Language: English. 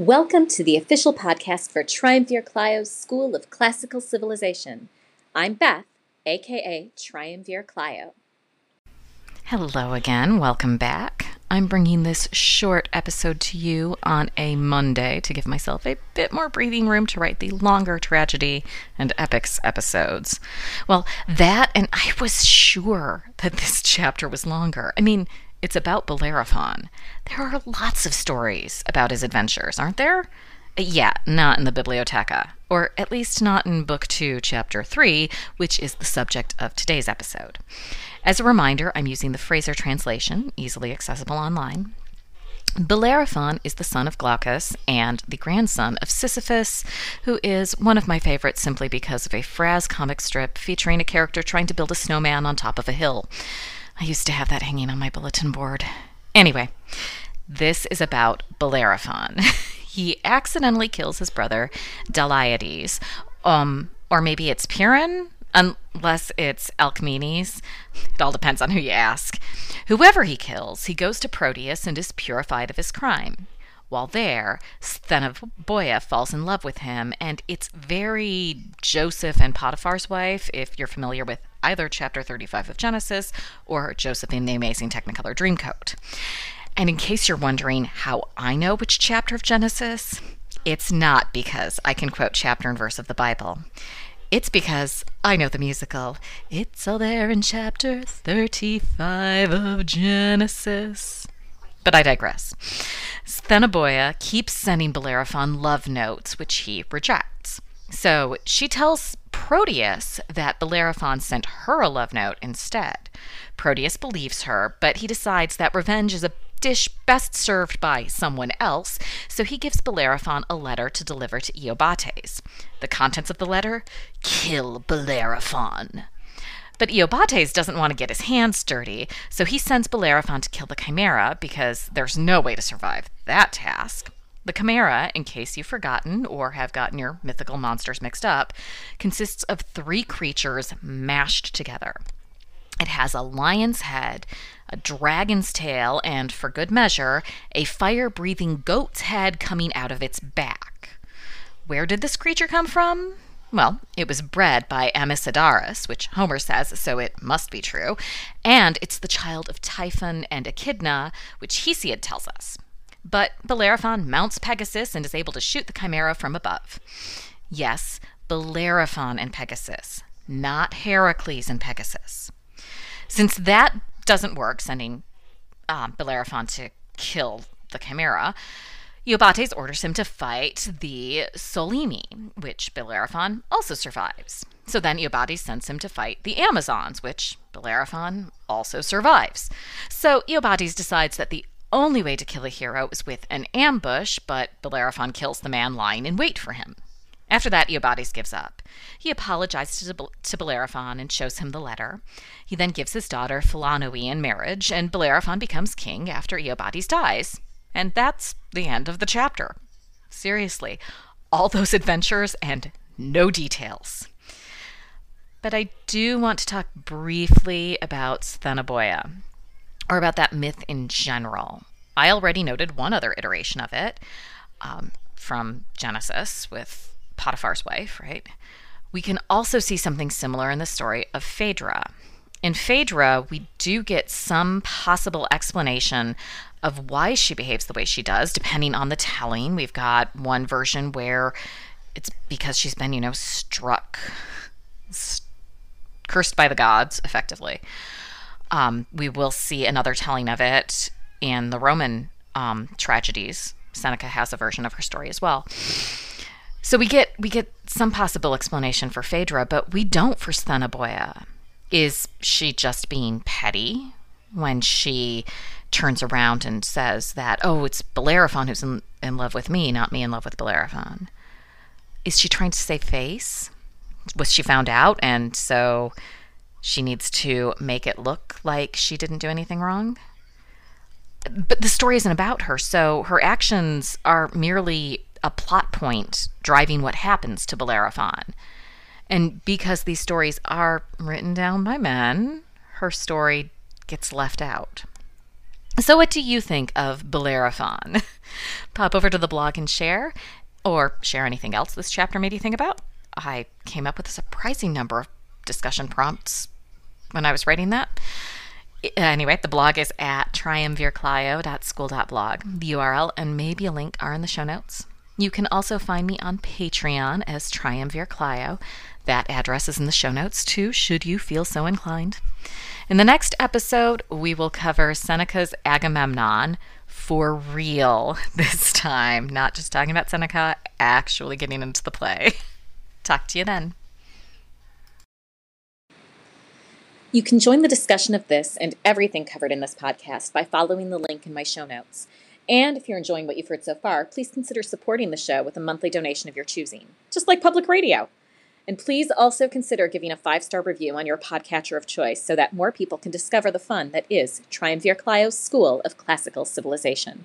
Welcome to the official podcast for Triumvir Clio's School of Classical Civilization. I'm Beth, aka Triumvir Clio. Hello again, welcome back. I'm bringing this short episode to you on a Monday to give myself a bit more breathing room to write the longer tragedy and epics episodes. Well, that, and I was sure that this chapter was longer. I mean, it's about Bellerophon. There are lots of stories about his adventures, aren't there? Yeah, not in the Bibliotheca, or at least not in Book 2, Chapter 3, which is the subject of today's episode. As a reminder, I'm using the Frazer translation, easily accessible online. Bellerophon is the son of Glaucus and the grandson of Sisyphus, who is one of my favorites simply because of a Frazz comic strip featuring a character trying to build a snowman on top of a hill. I used to have that hanging on my bulletin board. Anyway, this is about Bellerophon. he accidentally kills his brother Deliades. um, or maybe it's Pyrrhon, unless it's Alcmenes. It all depends on who you ask. Whoever he kills, he goes to Proteus and is purified of his crime. While there, Sthenoboea falls in love with him, and it's very Joseph and Potiphar's wife, if you're familiar with either chapter 35 of Genesis or Joseph in the Amazing Technicolor Dreamcoat. And in case you're wondering how I know which chapter of Genesis, it's not because I can quote chapter and verse of the Bible. It's because I know the musical. It's all there in chapter 35 of Genesis. But I digress. Sthenoboea keeps sending Bellerophon love notes, which he rejects. So she tells Proteus that Bellerophon sent her a love note instead. Proteus believes her, but he decides that revenge is a dish best served by someone else, so he gives Bellerophon a letter to deliver to Iobates. The contents of the letter kill Bellerophon. But Iobates doesn't want to get his hands dirty, so he sends Bellerophon to kill the Chimera because there's no way to survive that task. The Chimera, in case you've forgotten or have gotten your mythical monsters mixed up, consists of three creatures mashed together. It has a lion's head, a dragon's tail, and, for good measure, a fire breathing goat's head coming out of its back. Where did this creature come from? Well, it was bred by Amisodarus, which Homer says, so it must be true, and it's the child of Typhon and Echidna, which Hesiod tells us. But Bellerophon mounts Pegasus and is able to shoot the Chimera from above. Yes, Bellerophon and Pegasus, not Heracles and Pegasus. Since that doesn't work, sending um, Bellerophon to kill the Chimera, Iobates orders him to fight the Solymi, which Bellerophon also survives. So then Iobates sends him to fight the Amazons, which Bellerophon also survives. So Iobates decides that the only way to kill a hero is with an ambush, but Bellerophon kills the man lying in wait for him. After that, Iobates gives up. He apologizes to, to Bellerophon and shows him the letter. He then gives his daughter Philonoe in marriage, and Bellerophon becomes king after Iobates dies. And that's the end of the chapter. Seriously, all those adventures and no details. But I do want to talk briefly about Sthenoboea, or about that myth in general. I already noted one other iteration of it um, from Genesis with Potiphar's wife, right? We can also see something similar in the story of Phaedra. In Phaedra, we do get some possible explanation of why she behaves the way she does, depending on the telling. We've got one version where it's because she's been, you know, struck, st- cursed by the gods, effectively. Um, we will see another telling of it in the Roman um, tragedies. Seneca has a version of her story as well. So we get we get some possible explanation for Phaedra, but we don't for Sthenoboea. Is she just being petty when she turns around and says that, oh, it's Bellerophon who's in, in love with me, not me in love with Bellerophon. Is she trying to save face? Was she found out and so she needs to make it look like she didn't do anything wrong? But the story isn't about her, so her actions are merely a plot point driving what happens to Bellerophon. And because these stories are written down by men, her story gets left out. So, what do you think of Bellerophon? Pop over to the blog and share, or share anything else this chapter made you think about. I came up with a surprising number of discussion prompts when I was writing that. Anyway, the blog is at triumvirclio.school.blog. The URL and maybe a link are in the show notes. You can also find me on Patreon as Triumvir Clio. That address is in the show notes too, should you feel so inclined. In the next episode, we will cover Seneca's Agamemnon for real this time, not just talking about Seneca, actually getting into the play. Talk to you then. You can join the discussion of this and everything covered in this podcast by following the link in my show notes. And if you're enjoying what you've heard so far, please consider supporting the show with a monthly donation of your choosing, just like public radio. And please also consider giving a five star review on your podcatcher of choice so that more people can discover the fun that is Triumvir Clio's School of Classical Civilization.